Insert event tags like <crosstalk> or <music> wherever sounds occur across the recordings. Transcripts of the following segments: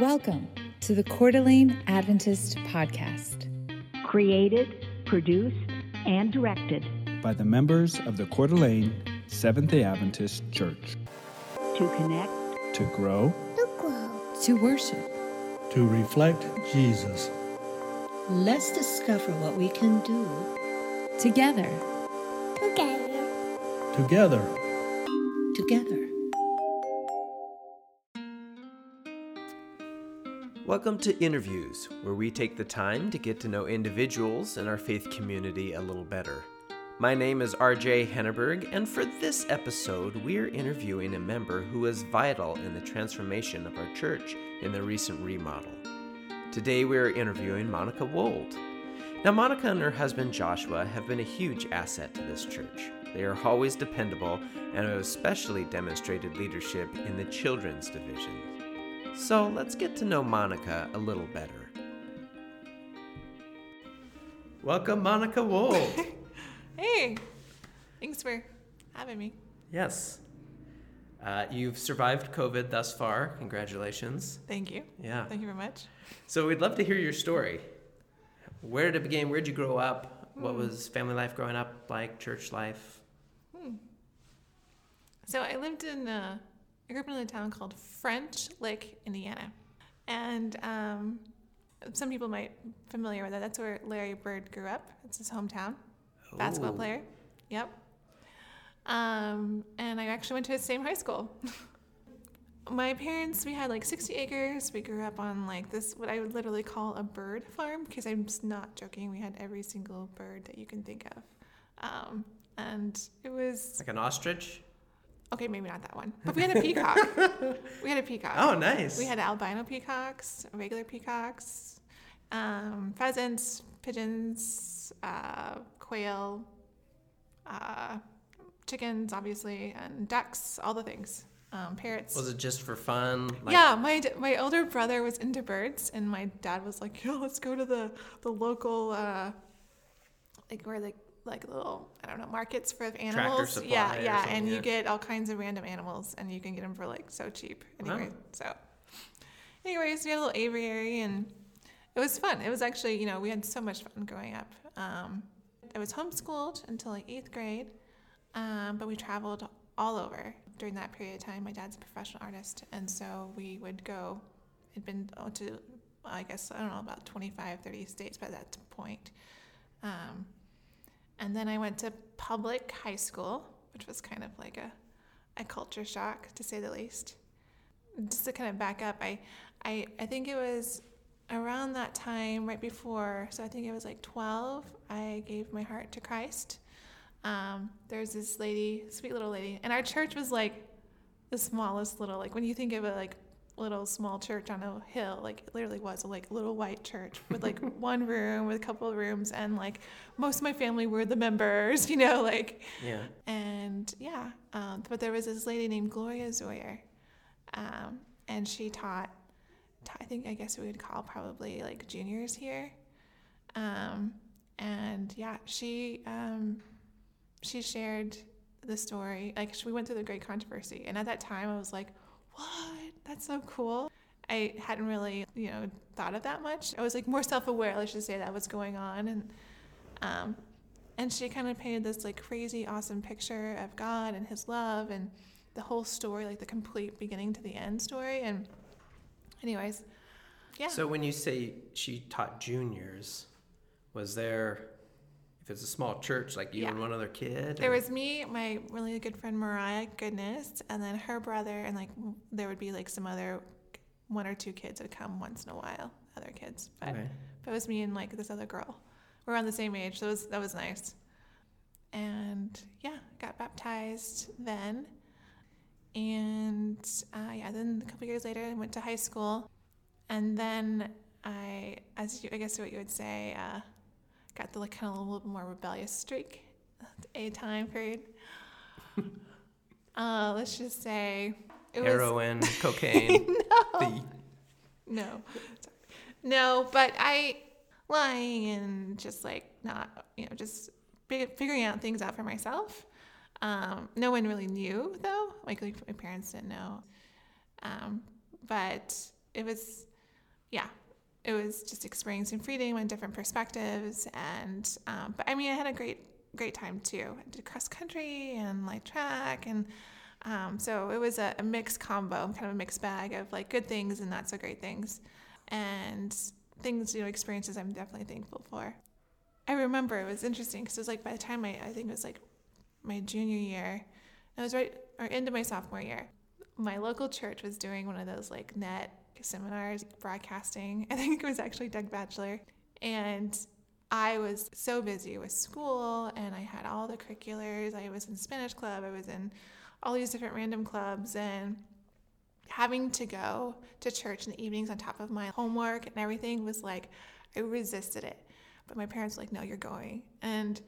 Welcome to the Coeur d'Alene Adventist Podcast. Created, produced, and directed by the members of the Coeur d'Alene Seventh day Adventist Church. To connect, to grow, to grow, to worship, to reflect Jesus. Let's discover what we can do together. Together. Together. Together. Welcome to Interviews, where we take the time to get to know individuals in our faith community a little better. My name is RJ Henneberg, and for this episode, we are interviewing a member who was vital in the transformation of our church in the recent remodel. Today, we are interviewing Monica Wold. Now, Monica and her husband Joshua have been a huge asset to this church. They are always dependable and have especially demonstrated leadership in the children's division. So let's get to know Monica a little better. Welcome, Monica Wold. <laughs> hey, thanks for having me. Yes. Uh, you've survived COVID thus far. Congratulations. Thank you. Yeah. Thank you very much. So we'd love to hear your story. Where did it begin? Where did you grow up? What hmm. was family life growing up like? Church life? Hmm. So I lived in uh, I grew up in a town called French Lick, Indiana. And um, some people might be familiar with that. That's where Larry Bird grew up. It's his hometown. Oh. Basketball player. Yep. Um, and I actually went to the same high school. <laughs> My parents, we had like 60 acres. We grew up on like this, what I would literally call a bird farm, because I'm not joking. We had every single bird that you can think of. Um, and it was like an ostrich? Okay, maybe not that one. But we had a peacock. <laughs> we had a peacock. Oh, nice. We had albino peacocks, regular peacocks, um, pheasants, pigeons, uh, quail, uh, chickens, obviously, and ducks, all the things. Um, parrots. Was it just for fun? Like- yeah, my my older brother was into birds, and my dad was like, "Yo, let's go to the the local, uh, like where like like little I don't know markets for animals. yeah, yeah, and you get all kinds of random animals, and you can get them for like so cheap. Anyway, wow. so anyways, we had a little aviary, and it was fun. It was actually you know we had so much fun growing up. Um, I was homeschooled until like eighth grade, um, but we traveled all over during that period of time. My dad's a professional artist, and so we would go. It'd been to I guess I don't know about 25, 30 states by that point. Um, and then I went to public high school, which was kind of like a, a culture shock to say the least. Just to kind of back up, I, I, I think it was around that time, right before, so I think it was like 12, I gave my heart to Christ. Um, there's this lady, sweet little lady, and our church was like the smallest little, like when you think of it like little small church on a hill. Like it literally was a like little white church with like <laughs> one room with a couple of rooms, and like most of my family were the members, <laughs> you know, like yeah. And yeah, um, but there was this lady named Gloria Zoyer, um, and she taught. I think I guess we would call probably like juniors here, um, and yeah, she um, she shared the story. Like we went through the great controversy, and at that time I was like, what? That's so cool. I hadn't really, you know, thought of that much. I was like more self-aware, let's just say that was going on, and um, and she kind of painted this like crazy, awesome picture of God and His love and the whole story, like the complete beginning to the end story. And, anyways, yeah. So when you say she taught juniors, was there it's a small church, like you yeah. and one other kid. There was me, my really good friend Mariah Goodness, and then her brother, and like there would be like some other one or two kids would come once in a while, other kids. But, okay. but it was me and like this other girl. We're around the same age, so was, that was nice. And yeah, got baptized then. And uh, yeah, then a couple years later, I went to high school. And then I, as you, I guess what you would say, uh, got the like kind of a little bit more rebellious streak, a time period. <laughs> uh, let's just say it heroin, was... <laughs> cocaine. <laughs> no, the... no, no. But I lying and just like not, you know, just figuring out things out for myself. Um, no one really knew though. Like, like my parents didn't know. Um, but it was yeah, it was just experiencing freedom and different perspectives. And um, but I mean, I had a great great time too. I did cross country and like track and. Um, so it was a, a mixed combo, kind of a mixed bag of like good things and not so great things, and things, you know, experiences I'm definitely thankful for. I remember it was interesting because it was like by the time I, I think it was like my junior year, I was right or into my sophomore year. My local church was doing one of those like net seminars, broadcasting. <laughs> I think it was actually Doug Batchelor. And I was so busy with school and I had all the curriculars. I was in Spanish club, I was in all these different random clubs and having to go to church in the evenings on top of my homework and everything was like I resisted it. But my parents were like, no, you're going. And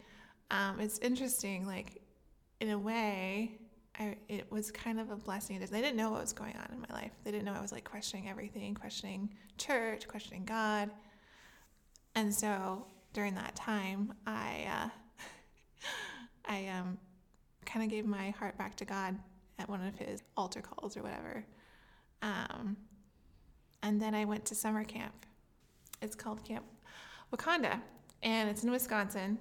um, it's interesting, like in a way, I, it was kind of a blessing. They didn't know what was going on in my life. They didn't know I was like questioning everything, questioning church, questioning God. And so during that time, I uh, <laughs> I um, kind of gave my heart back to God at one of his altar calls or whatever. Um, and then I went to summer camp. It's called Camp Wakonda, and it's in Wisconsin.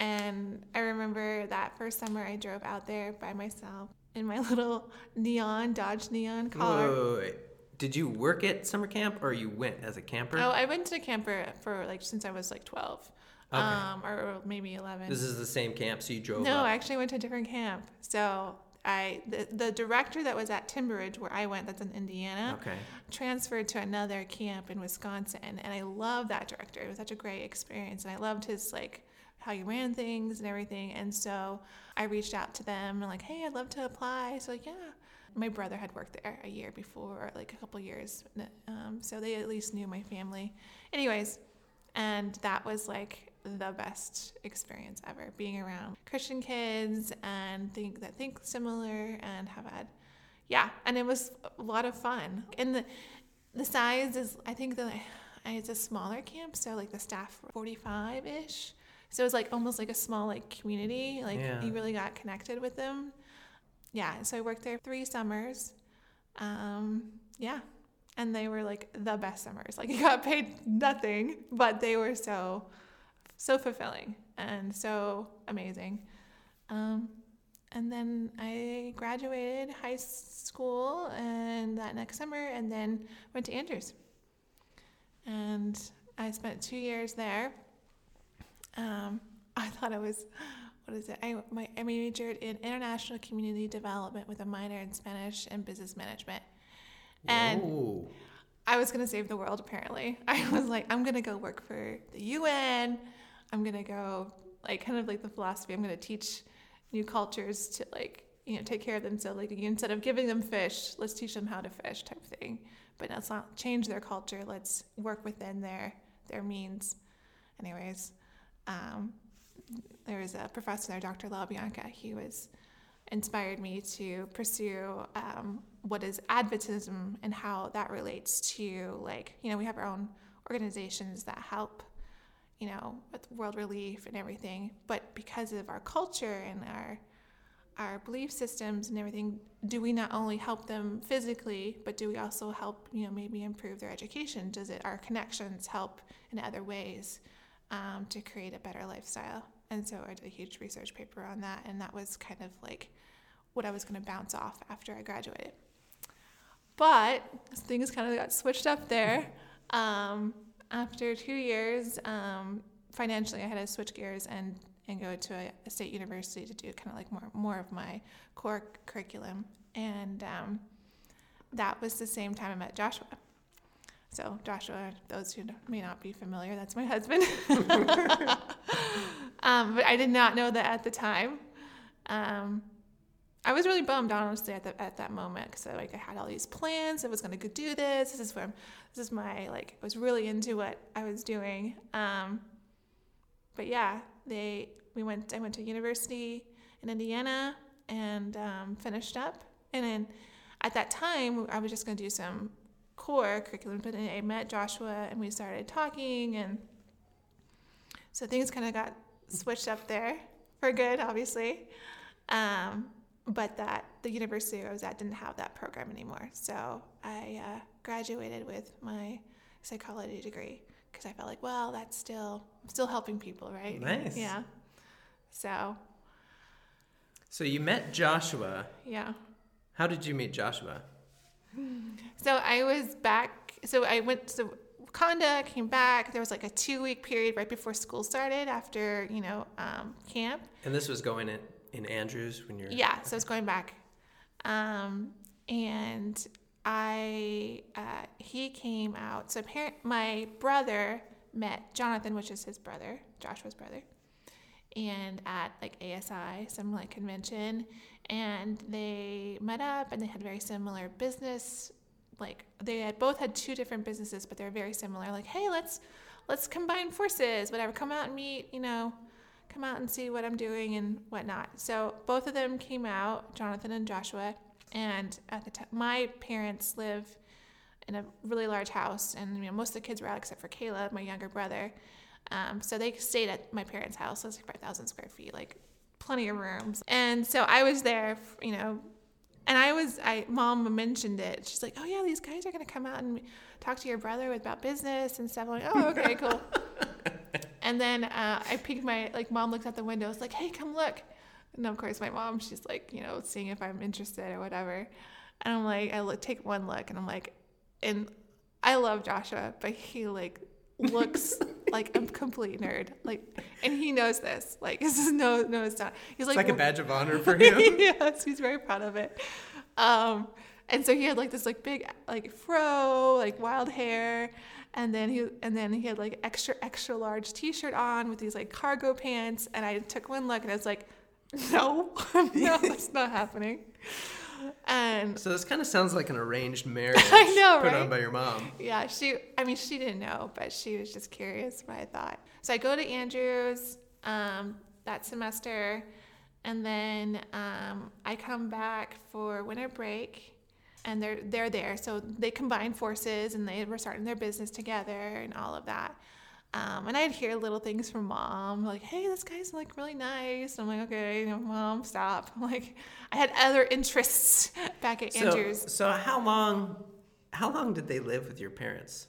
And I remember that first summer I drove out there by myself in my <laughs> little neon Dodge Neon car. Whoa, wait, wait. Did you work at summer camp or you went as a camper? Oh, I went to a camper for like since I was like 12. Okay. Um, or maybe 11. This is the same camp, so you drove No, up. I actually went to a different camp. So I the, the director that was at Timberridge where I went, that's in Indiana, okay. transferred to another camp in Wisconsin, and I love that director. It was such a great experience, and I loved his like how you ran things and everything. And so I reached out to them and like, hey, I'd love to apply. So yeah, my brother had worked there a year before, like a couple years, um, so they at least knew my family. Anyways, and that was like the best experience ever being around Christian kids and think that think similar and have had yeah and it was a lot of fun and the the size is I think that it's a smaller camp so like the staff 45 ish so it was like almost like a small like community like Yeah. you really got connected with them yeah so I worked there three summers um yeah and they were like the best summers like <laughs> you got paid nothing but they were so so fulfilling and so amazing. Um, and then I graduated high school and that next summer, and then went to Andrews. And I spent two years there. Um, I thought I was, what is it? I, my, I majored in international community development with a minor in Spanish and business management. And. I was going to save the world, apparently. I was like, I'm going to go work for the UN. I'm going to go, like, kind of like the philosophy, I'm going to teach new cultures to, like, you know, take care of them. So, like, instead of giving them fish, let's teach them how to fish type thing. But let's not change their culture. Let's work within their, their means. Anyways, um, there was a professor there, Dr. LaBianca. He was inspired me to pursue um, what is Adventism and how that relates to like you know we have our own organizations that help you know with world relief and everything but because of our culture and our our belief systems and everything do we not only help them physically but do we also help you know maybe improve their education does it our connections help in other ways um, to create a better lifestyle. And so i did a huge research paper on that and that was kind of like what i was going to bounce off after i graduated. But things kind of got switched up there. <laughs> Um, after two years um, financially i had to switch gears and and go to a, a state university to do kind of like more more of my core curriculum. And um, that was the same time i met joshua so joshua those who may not be familiar that's my husband <laughs> um, but i did not know that at the time um, I was really bummed, honestly, at, the, at that moment because like I had all these plans. I was gonna do this. This is where I'm, this is my like. I was really into what I was doing. Um, but yeah, they we went. I went to university in Indiana and um, finished up. And then at that time, I was just gonna do some core curriculum. But then I met Joshua and we started talking, and so things kind of got switched up there for good, obviously. Um, but that the university I was at didn't have that program anymore. So I uh, graduated with my psychology degree because I felt like, well, that's still I'm still helping people, right? Nice. Yeah. So So you met Joshua. yeah. How did you meet Joshua? So I was back. So I went to Wakonda, came back. There was like a two week period right before school started after, you know, um, camp. And this was going in, in Andrews when you're. Yeah, so I was going back. Um, and I, uh, he came out. So parent, my brother met Jonathan, which is his brother, Joshua's brother, and at like ASI, some like convention, and they met up and they had very similar business. Like they had both had two different businesses, but they're very similar. Like, hey, let's let's combine forces, whatever. Come out and meet, you know, come out and see what I'm doing and whatnot. So both of them came out, Jonathan and Joshua, and at the time, my parents live in a really large house, and you know, most of the kids were out except for Caleb, my younger brother. Um, so they stayed at my parents' house. It was like 5,000 square feet, like plenty of rooms. And so I was there, you know, and I was, I mom mentioned it. She's like, "Oh yeah, these guys are gonna come out and talk to your brother about business and stuff." I'm like, "Oh okay, cool." <laughs> and then uh, I peeked my like mom looked out the window. It's like, "Hey, come look." And of course, my mom, she's like, you know, seeing if I'm interested or whatever. And I'm like, I look, take one look, and I'm like, and I love Joshua, but he like looks <laughs> like a complete nerd. Like, and he knows this. Like, <laughs> this is no, no, it's not. He's It's like, like a badge of honor for <laughs> him. <laughs> yes, he's very proud of it. Um, and so he had like this like big like fro, like wild hair, and then he and then he had like extra extra large T-shirt on with these like cargo pants. And I took one look and I was like, no, no, that's not happening. And So this kind of sounds like an arranged <laughs> marriage I know, put right? on by your mom. yeah, she, I mean, she didn't know, but she was just curious what I thought. So I go to Andrews um, that semester, and then um, I come back for winter break, and they're they're there. So they combined forces, and they were starting their business together, and all of that. Um, and I'd hear little things from mom, like, "Hey, this guy's like really nice." I'm like, "Okay, you know, mom, stop." I'm <laughs> like, I had other interests <laughs> back at So, Andrews. so how long, how long did they live with your parents?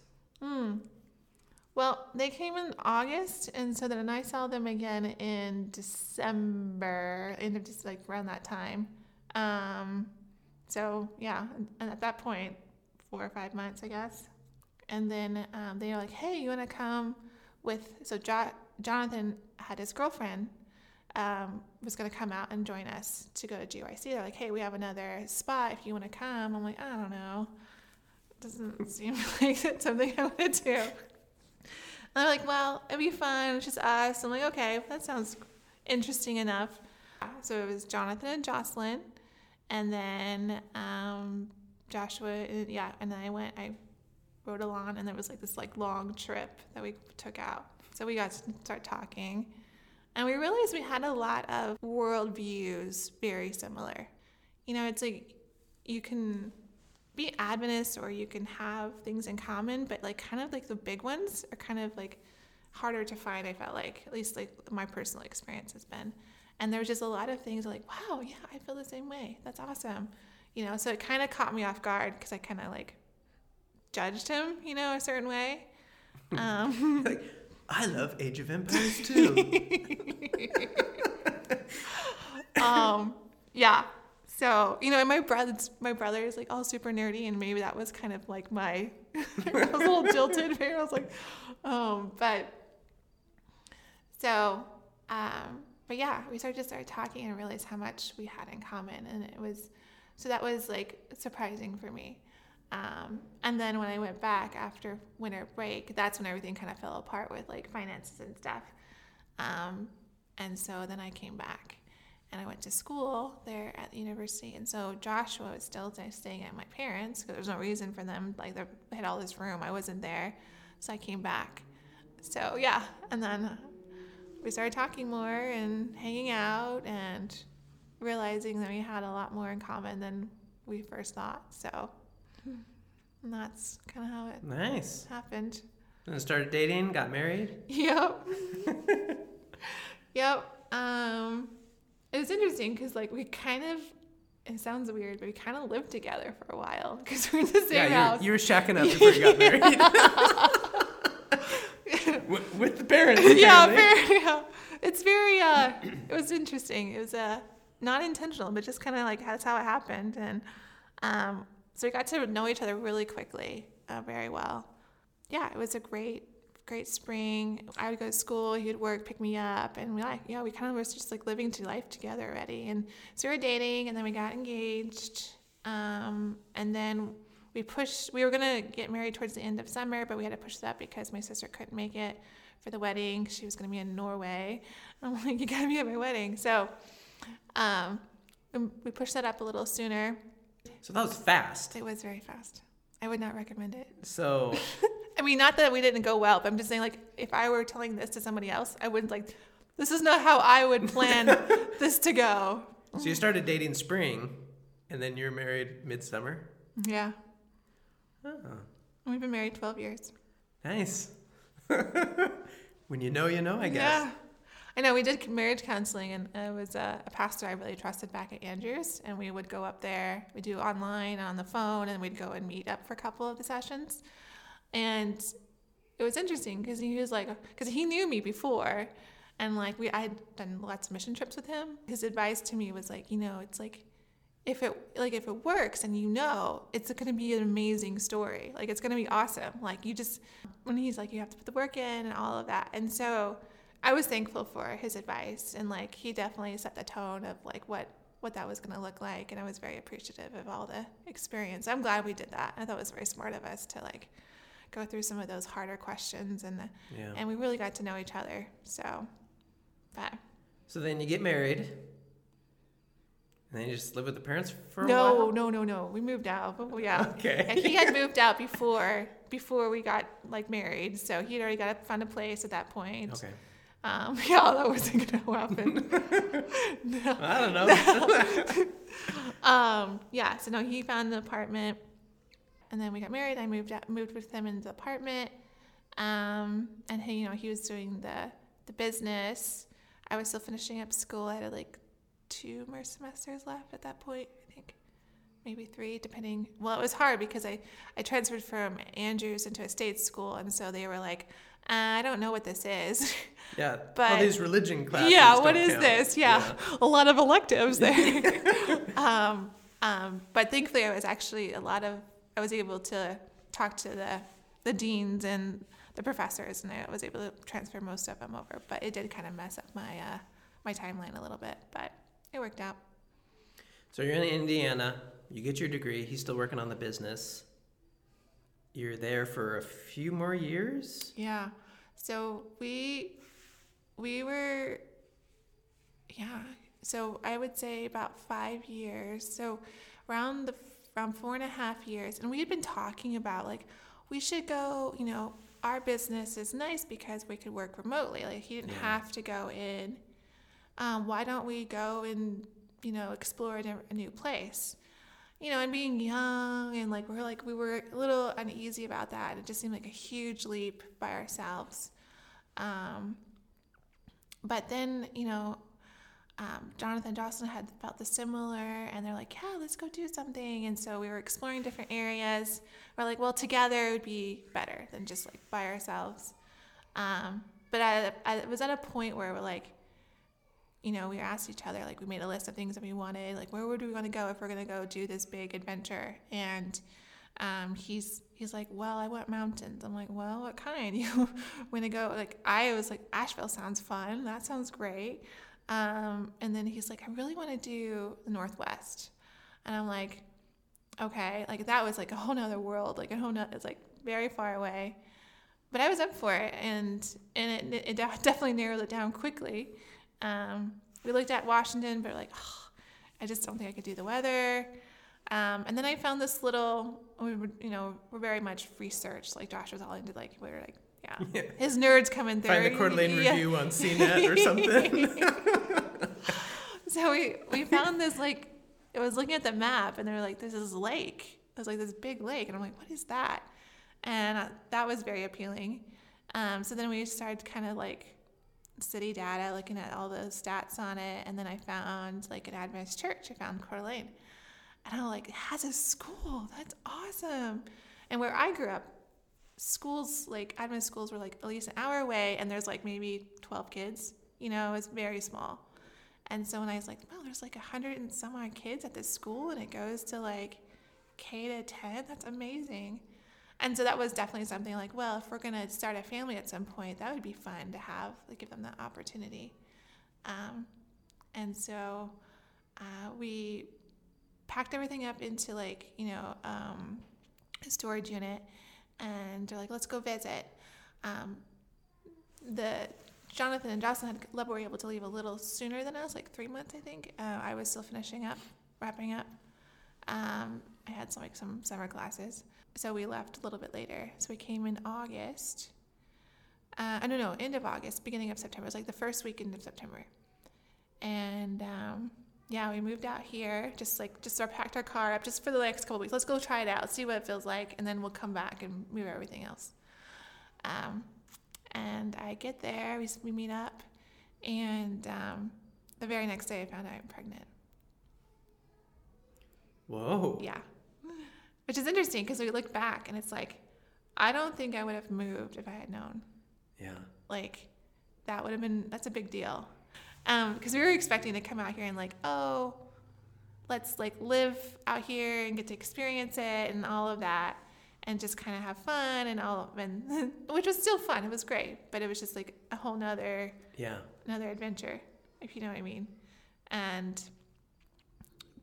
Well, they came in August, and so then I saw them again in December, end of just like around that time. Um, so yeah, and at that point, four or five months, I guess. And then um, they were like, "Hey, you want to come with?" So jo- Jonathan had his girlfriend um, was going to come out and join us to go to GYC. They're like, "Hey, we have another spot if you want to come." I'm like, "I don't know." Doesn't seem <laughs> like it's something I want to do. And they're like, well, it'd be fun. It's just us. I'm like, okay, that sounds interesting enough. So it was Jonathan and Jocelyn, and then um, Joshua. And, yeah, and then I went. I rode along, and there was like this like long trip that we took out. So we got to start talking, and we realized we had a lot of worldviews very similar. You know, it's like you can be Adventist or you can have things in common, but like kind of like the big ones are kind of like harder to find. I felt like at least like my personal experience has been, and there was just a lot of things like, wow, yeah, I feel the same way. That's awesome, you know. So it kind of caught me off guard because I kind of like judged him, you know, a certain way. <laughs> Um, Like, I love Age of Empires <laughs> too. <laughs> um, yeah. So you know, and my brother's my brother is like all super nerdy, and maybe that was kind of like my I was a little jilted. Maybe I was like, um, but so, um, but yeah, we started just started talking and realized how much we had in common, and it was so that was like surprising for me. Um, and then when I went back after winter break, that's when everything kind of fell apart with like finances and stuff. Um, and so then I came back and I went to school there at the university. And so Joshua was still staying at my parents because there was no reason for them. Like they had all this room, I wasn't there, so I came back. So yeah, and then we started talking more and hanging out and realizing that we had a lot more in common than we first thought. So and that's kind of how it nice. happened. And started dating, got married. Yep. <laughs> yep. Um, it was interesting because like we kind of it sounds weird, but we kind of lived together for a while because we're in the same yeah, house. You were, shacking up before you <laughs> got married. <laughs> with, with the parents. yeah, apparently. very, yeah. It's very. Uh, it was interesting. It was uh, not intentional, but just kind of like that's how it happened, and um, so we got to know each other really quickly, uh, very well. Yeah, it was a great, great spring. I would go to school, he would work, pick me up, and we like, yeah, we kind of was just like living to life together already. And so we were dating, and then we got engaged, um, and then we pushed. We were gonna get married towards the end of summer, but we had to push that because my sister couldn't make it for the wedding. She was gonna be in Norway. <laughs> I'm like, you gotta be at my wedding. So, um, we pushed that up a little sooner. So that was fast. It was very fast. I would not recommend it. So, <laughs> I mean, not that we didn't go well, but I'm just saying, like, if I were telling this to somebody else, I wouldn't like. This is not how I would plan <laughs> this to go. so you started dating spring, and then you're married midsummer. Yeah, Oh, we've been married 12 years. nice. <laughs> when you know, you know. I guess. Yeah. I know we did marriage counseling, and it was a, a pastor I really trusted back at Andrews, and we would go up there. We do online on the phone, and we'd go and meet up for a couple of the sessions. And it was interesting because he was like, because he knew me before, and like we, I had done lots of mission trips with him. His advice to me was like, you know, it's like if it like if it works and you know it's going to be an amazing story like it's going to be awesome like you just when he's like you have to put the work in and all of that and so i was thankful for his advice and like he definitely set the tone of like what what that was going to look like and i was very appreciative of all the experience i'm glad we did that i thought it was very smart of us to like go through some of those harder questions and Yeah. and we really got to know each other so but So then you get married, and then you just live with the parents for a while? no, no, no, no. We moved out. But yeah. Okay. And he had moved out before before we got like married, so he'd already got found a place at that point. Okay. Um, <laughs> yeah, that wasn't gonna <laughs> happen. no. <laughs> I don't know. Um, yeah. So no, he found the apartment, and then we got married. I moved out, moved with him into the apartment. Um, and he, you know, he was doing the the business. I was still finishing up school. I had like two more semesters left at that point. I think maybe three, depending. Well, it was hard because I I transferred from Andrews into a state school, and so they were like, uh, I don't know what this is. <laughs> yeah. But- all these religion classes. yeah, what is count. this? Yeah, a lot of electives there. <laughs> <laughs> um, um, but thankfully, I was actually a lot of I was able to talk to the the deans and the professors, and I was able to transfer most of them over. But it did kind of mess up my uh, my timeline a little bit, but it worked out. So you're in Indiana. You get your degree. He's still working on the business. You're there for a few more years. Yeah. So we we were yeah. So I would say about five years. So around the around four and a half years, and we had been talking about like we should go. You know, our business is nice because we could work remotely. Like he didn't have to go in. Um, why don't we go and you know explore a new place? You know, and being young and like we're like we were a little uneasy about that. It just seemed like a huge leap by ourselves. Um, but then you know, um, Jonathan Dawson had felt the similar, and they're like, yeah, let's go do something. And so we were exploring different areas. We're like, well, together it would be better than just like by ourselves. Um, but I, I was at a point where we're like, you know, we asked each other, like, we made a list of things that we wanted, like, where would we want to go if we're going to go do this big adventure? And um, he's he's like, well, I want mountains. I'm like, well, what kind? <laughs> You want to go? Like, I was like, Asheville sounds fun. That sounds great. Um, and then he's like, I really want to do the Northwest. And I'm like, okay. Like, that was like a whole nother world, like a whole nother, it's like very far away. But I was up for it, and and it, it <laughs> definitely narrowed it down quickly. Um, we looked at Washington, but we're like, oh, I just don't think I could do the weather. Um, and then I found this little, we were, you know, we're very much research. Like Josh was all into like, we were like, yeah, <laughs> Yeah. his nerds coming through. Find the Coeur d'Alene Yeah. review on <laughs> CNET or something. So we, we found this like, it was looking at the map and they were like, this is a lake. I was like, this big lake. And I'm like, what is that? And uh, that was very appealing. Um, so then we started kind of like city data, looking at all the stats on it. And then I found like an Adventist church. I found Coeur d'Alene. And I'm like, it has a school. That's awesome. And where I grew up, schools, like Adventist schools, were like at least an hour away, and there's like maybe 12 kids. You know, it's very small. And so when I was like, wow, there's like a hundred and some odd kids at this school, and it goes to like K to 10, that's amazing. And so that was definitely something like, well, if we're going to start a family at some point, that would be fun to have, like, give them that opportunity. Um, and so uh, we packed everything up into, like, you know, um, a storage unit, and they're like, let's go visit. Um, the Jonathan and Jocelyn had were able to leave a little sooner than us, like three months, I think. Uh, I was still finishing up, wrapping up. Um, I had some like some summer classes, so we left a little bit later. So we came in August. Uh, I don't know, end of August, beginning of September. It was like the first weekend of September, and um, yeah, we moved out here. Just like just sort of packed our car up just for the next couple weeks. Let's go try it out, see what it feels like, and then we'll come back and move everything else. Um, and I get there, we, we meet up, and um, the very next day I found out I'm pregnant. Whoa. Yeah. Which is interesting because we look back and it's like, I don't think I would have moved if I had known. Yeah. Like, that would have been, that's a big deal. Because um, we were expecting to come out here and, like, oh, let's like live out here and get to experience it and all of that and just kind of have fun and all and <laughs> which was still fun it was great but it was just like a whole nother yeah another adventure if you know what i mean and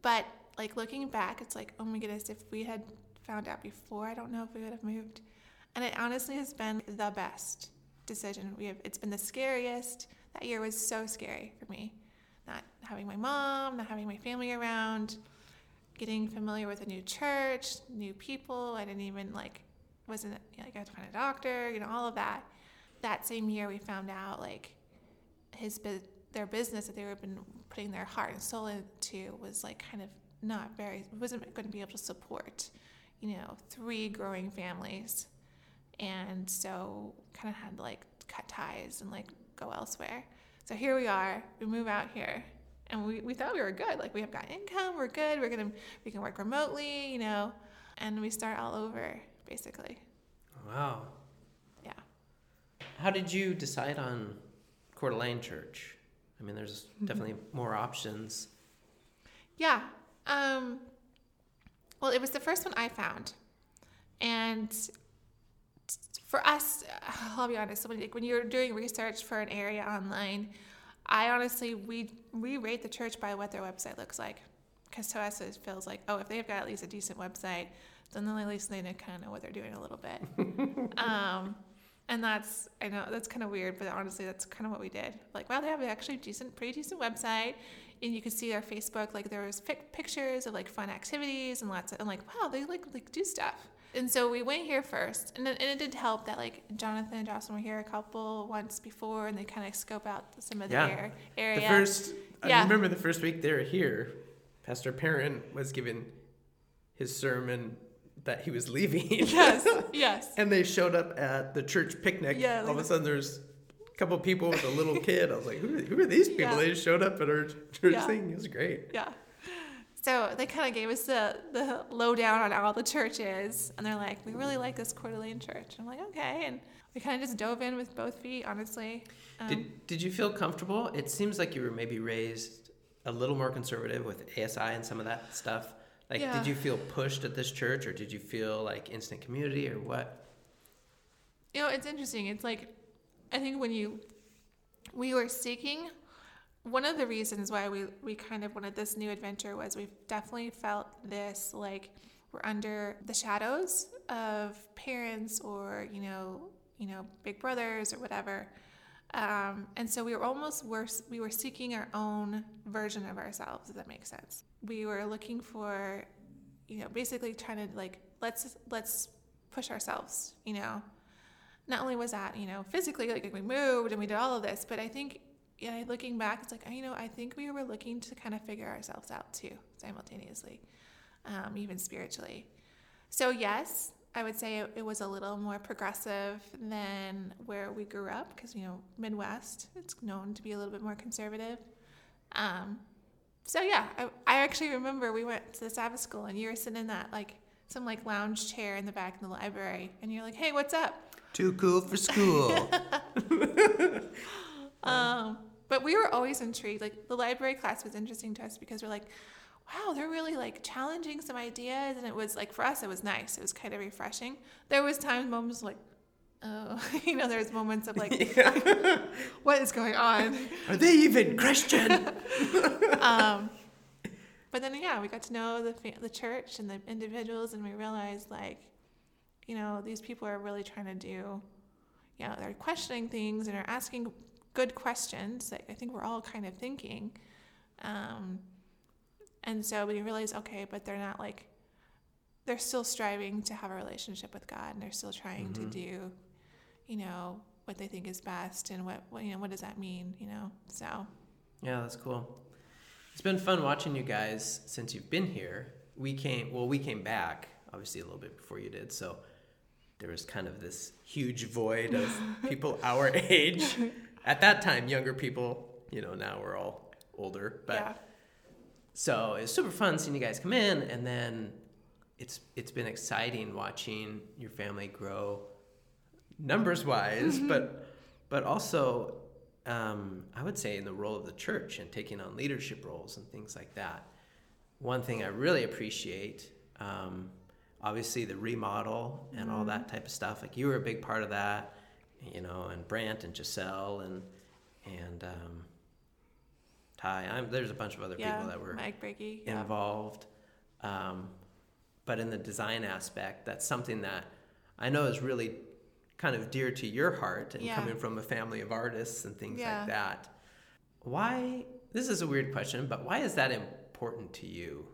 but like looking back, it's like, oh my goodness, if we had found out before, I don't know if we would have moved. And it honestly has been the best decision. We have it's been the scariest. That year was so scary for me. Not having my mom, not having my family around, getting familiar with a new church, new people. I didn't even like wasn't like I had to find a doctor, you know, all of that. That same year we found out like his their business that they were been putting their heart and soul into was like kind of not very wasn't going to be able to support you know three growing families. And so kind of had to like cut ties and like go elsewhere. So here we are we move out here and we, we thought we were good. Like we have got income we're good we're gonna we can work remotely you know and we start all over basically. Wow. Yeah. How did you decide on Coeur d'Alene Church? I mean there's mm-hmm. definitely more options. Yeah um, well, it was the first one I found, and for us, I'll be honest. When, when you're doing research for an area online, I honestly we we rate the church by what their website looks like, because to us it feels like oh if they've got at least a decent website, then at least they know kind of know what they're doing a little bit. <laughs> um, and that's I know that's kind of weird, but honestly that's kind of what we did. Like wow, they have actually decent, pretty decent website and you could see our Facebook, like there was pic- pictures of like fun activities and lots of, and like, wow, they like like do stuff. And so we went here first, and and it did help that like Jonathan and Jocelyn were here a couple once before, and they kind of scope out some of the yeah. area. The first, yeah. I remember the first week they were here, Pastor Parent was giving his sermon that he was leaving. Yes, <laughs> yes. and they showed up at the church picnic. Yeah, all of a sudden there's couple people with a little <laughs> kid. I was like, who, who are these people? Yeah. They just showed up at our church yeah. thing. It was great. Yeah. So they kind of gave us the, the lowdown on all the churches, and they're like, we really like this Coeur d'Alene church. I'm like, okay. And we kind of just dove in with both feet, honestly. Um, did, did you feel comfortable? It seems like you were maybe raised a little more conservative with ASI and some of that stuff. Like, yeah. did you feel pushed at this church, or did you feel like instant community, or what? You know, it's interesting. It's like I think when you we were seeking one of the reasons why we we kind of wanted this new adventure was we've definitely felt this like we're under the shadows of parents or you know you know big brothers or whatever. Um, and so we were almost worse we were seeking our own version of ourselves if that makes sense. We were looking for you know basically trying to like let's let's push ourselves you know not only was that, you know, physically, like we moved and we did all of this, but I think, yeah, looking back, it's like, you know, I think we were looking to kind of figure ourselves out too, simultaneously, um, even spiritually. So, yes, I would say it, it, was a little more progressive than where we grew up because, you know, Midwest, it's known to be a little bit more conservative. Um, so, yeah, I, I actually remember we went to the Sabbath school and you were sitting in that like some like lounge chair in the back in the library and you're like, hey, what's up? Too cool for school. <laughs> um, but we were always intrigued. Like the library class was interesting to us because we're like, wow, they're really like challenging some ideas, and it was like for us, it was nice. It was kind of refreshing. There was times, moments like, oh, <laughs> you know, there's moments of like, <laughs> yeah. what is going on? Are they even Christian? um, but then yeah, we got to know the the church and the individuals, and we realized like, you know, these people are really trying to do, you know, they're questioning things and are asking good questions that I think we're all kind of thinking. Um, and so we realize, okay, but they're not like, they're still striving to have a relationship with God and they're still trying mm-hmm. to do, you know, what they think is best and what, what, you know, what does that mean, you know? So. Yeah, that's cool. It's been fun watching you guys since you've been here. We came, well, we came back obviously a little bit before you did. So there was kind of this huge void of people <laughs> our age. <laughs> At that time, younger people, you know, now we're all older, but yeah. So it's super fun seeing you guys come in, and then it's it's been exciting watching your family grow, numbers wise, mm-hmm. but but also um, I would say in the role of the church and taking on leadership roles and things like that. One thing I really appreciate, um, obviously the remodel and mm-hmm. all that type of stuff. Like you were a big part of that, you know, and Brant and Giselle and and um, Ty. I'm, there's a bunch of other yeah, people that were Mike Briggy, involved. Yeah. Um, but in the design aspect, that's something that I know is really kind of dear to your heart and yeah. coming from a family of artists and things like that. Why, this is a weird question, but why is that important to you?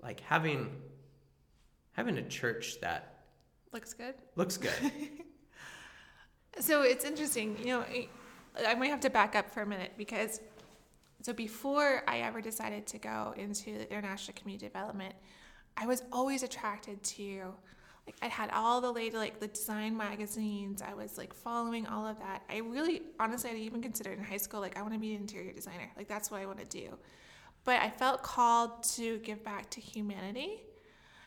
Like having having a church that looks good. Looks good. <laughs> so it's interesting, you know, I might have to back up for a minute because so before I ever decided to go into international community development, I was always attracted to like I had all the late like the design magazines. I was like following all of that. I really honestly I even considered in high school like I want to be an interior designer. Like that's what I want to do. But I felt called to give back to humanity.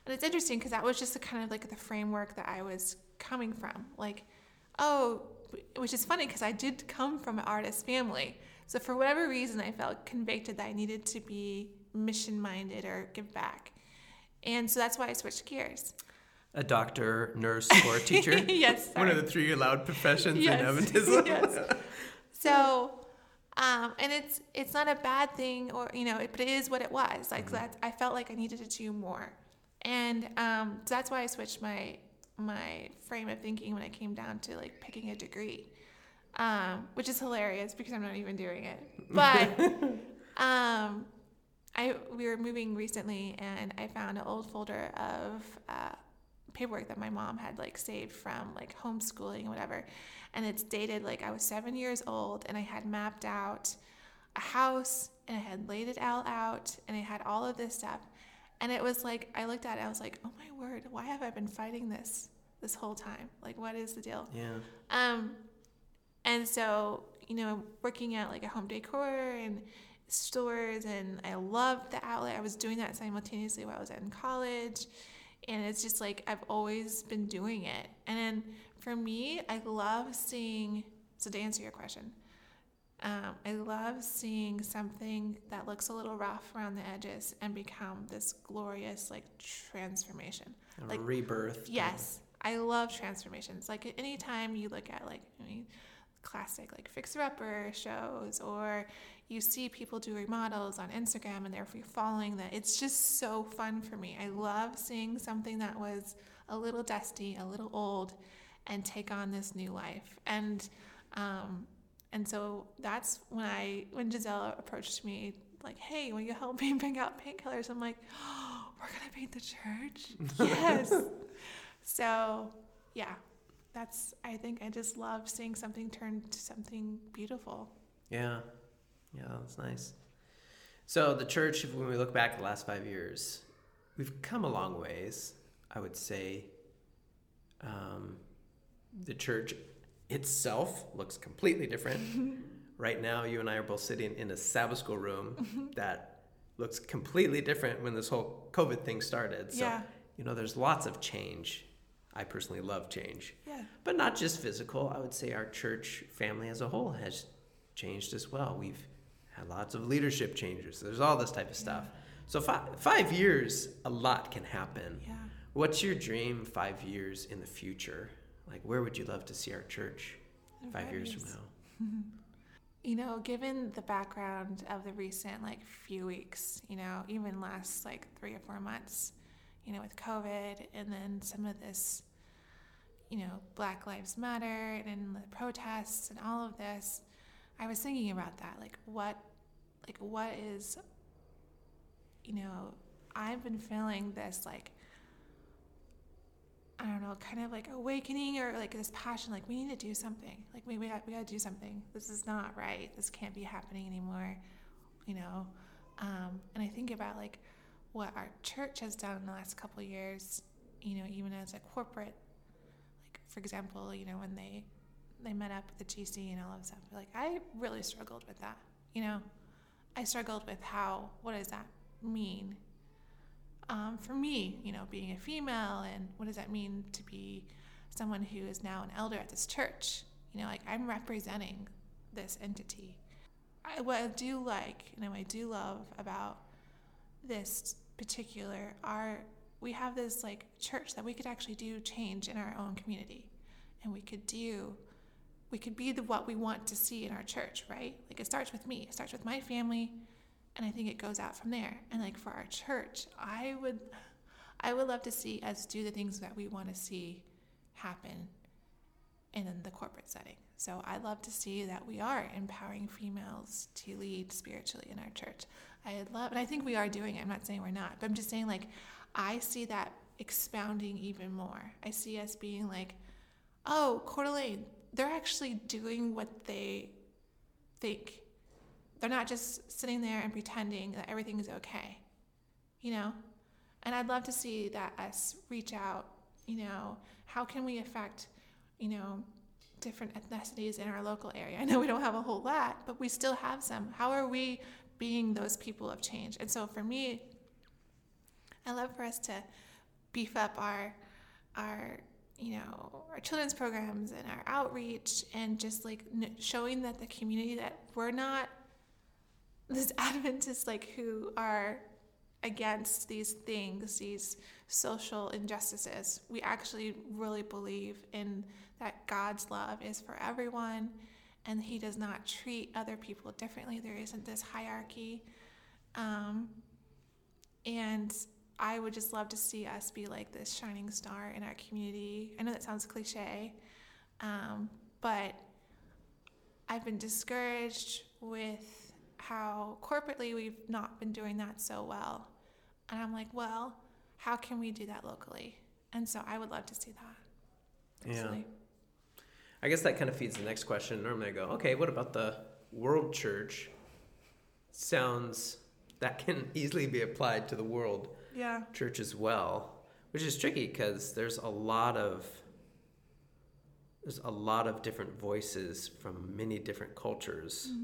And it's interesting because that was just the kind of like the framework that I was coming from. Like, oh, which is funny because I did come from an artist family. So for whatever reason, I felt convicted that I needed to be mission minded or give back. And so that's why I switched gears. A doctor, nurse, or a <laughs> teacher? yes. Sorry. One of the three allowed professions yes. <laughs> in Adventism. yes. <laughs> So, um, and it's it's not a bad thing, or you know, it, but it is what it was. Like mm-hmm. that, I felt like I needed to do more, and um, so that's why I switched my my frame of thinking when it came down to like picking a degree um, which is hilarious because I'm not even doing it. But <laughs> um, I we were moving recently, and I found an old folder of uh, paperwork that my mom had like saved from like homeschooling and whatever, and it's dated like I was seven years old, and I had mapped out a house, and I had laid it all out, and I had all of this stuff. And it was like I looked at it, I was like, "Oh my word! Why have I been fighting this this whole time? Like, what is the deal?" Yeah. Um, and so, you know, working at like a home decor and stores, and I loved the outlet. I was doing that simultaneously while I was in college. And it's just like I've always been doing it. And then for me, I love seeing, so to answer your question, um, I love seeing something that looks a little rough around the edges and become this glorious like transformation, like rebirth. Yes, I love transformations. Like anytime you look at like I mean, classic like fixer upper shows or you see people do remodels on Instagram and they're following that. It's just so fun for me. I love seeing something that was a little dusty, a little old, and take on this new life. And um, and so that's when I when Giselle approached me like, "Hey, will you help me <laughs> pick out paint colors?" I'm like, oh, "We're gonna paint the church." <laughs> yes. so yeah, that's I think I just love seeing something turn to something beautiful. Yeah, yeah, that's nice. So the church, when we look back the last five years, we've come a long ways. I would say um, the church itself looks completely different. <laughs> right now, you and I are both sitting in a Sabbath school room <laughs> that looks completely different when this whole COVID thing started. So, Yeah. you know, there's lots of change. I personally love change. Yeah. But not just physical. I would say our church family as a whole has changed as well. We've had lots of leadership changes. There's all this type of stuff. So five, five years, a lot can happen. Yeah. What's your dream five years in the future? Like, where would you love to see our church five five years years. from now? <laughs> You know, given the background of the recent like few weeks, you know, even last like three or four months, you know, with COVID and then some of this, you know, Black Lives Matter and the protests and all of this, I was thinking about that. Like what like what is you know, I've been feeling this like I don't know, kind of like awakening or like this passion, like we need to do something. Like we we got, we got to do something. This is not right. This can't be happening anymore. You know, um, and I think about like what our church has done in the last couple years. You know, even as a corporate, like for example, you know when they they met up with the GC and all of stuff. Like I really struggled with that. You know, I struggled with how what does that mean um, for me, you know, being a female and what does that mean to be someone who is now an elder at this church? You know, like I'm representing this entity. I, what I do like, you know, I do love about this particular our we have this like church that we could actually do change in our own community, and we could do we could be the what we want to see in our church, right? Like it starts with me. It starts with my family and I think it goes out from there. And like for our church, I would I would love to see us do the things that we want to see happen in the corporate setting. So I'd love to see that we are empowering females to lead spiritually in our church. I'd love and I think we are doing it. I'm not saying we're not, but I'm just saying like I see that expounding even more. I see us being like, oh, Coeur d'Alene, they're actually doing what they think they're not just sitting there and pretending that everything is okay, you know? And I'd love to see that us reach out, you know, how can we affect, you know, different ethnicities in our local area? I know we don't have a whole lot, but we still have some. How are we being those people of change? And so for me, I love for us to beef up our our you know our children's programs and our outreach and just like n- showing that the community that we're not this <laughs> Adventists like who are against these things, these social injustices. We actually really believe in that God's love is for everyone and he does not treat other people differently. There isn't this hierarchy. Um, and I would just love to see us be like this shining star in our community. I know that sounds cliche, um, but I've been discouraged with how corporately we've not been doing that so well. And I'm like, well, how can we do that locally? And so I would love to see that. Yeah. I guess that kind of feeds the next question. Normally I go, okay, what about the world church? Sounds that can <laughs> easily be applied to the world Yeah. church as well, which is tricky because there's a lot of there's a lot of different voices from many different cultures. It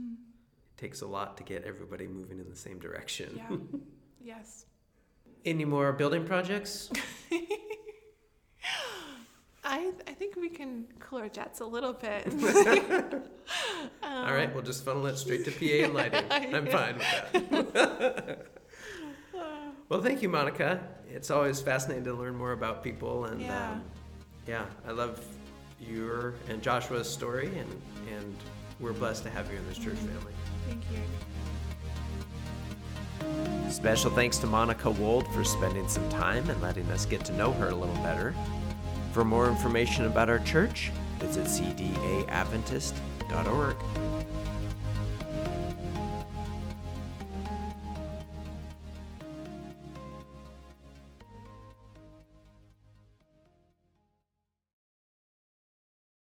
takes a lot to get everybody moving in the same direction. Yeah. <laughs> yes. Any more building projects? <laughs> I I think we can cool our jets a little bit. <laughs> All right, we'll just funnel it straight to PA and lighting. I'm fine with that. well, thank you, Monica. It's always fascinating to learn more about people, and Yeah. um, yeah, I love your and Joshua's story, and and we're blessed to have you in this church family. Thank you. Special thanks to Monica Wold for spending some time and letting us get to know her a little better. For more information about our church, visit cdaadventist.org.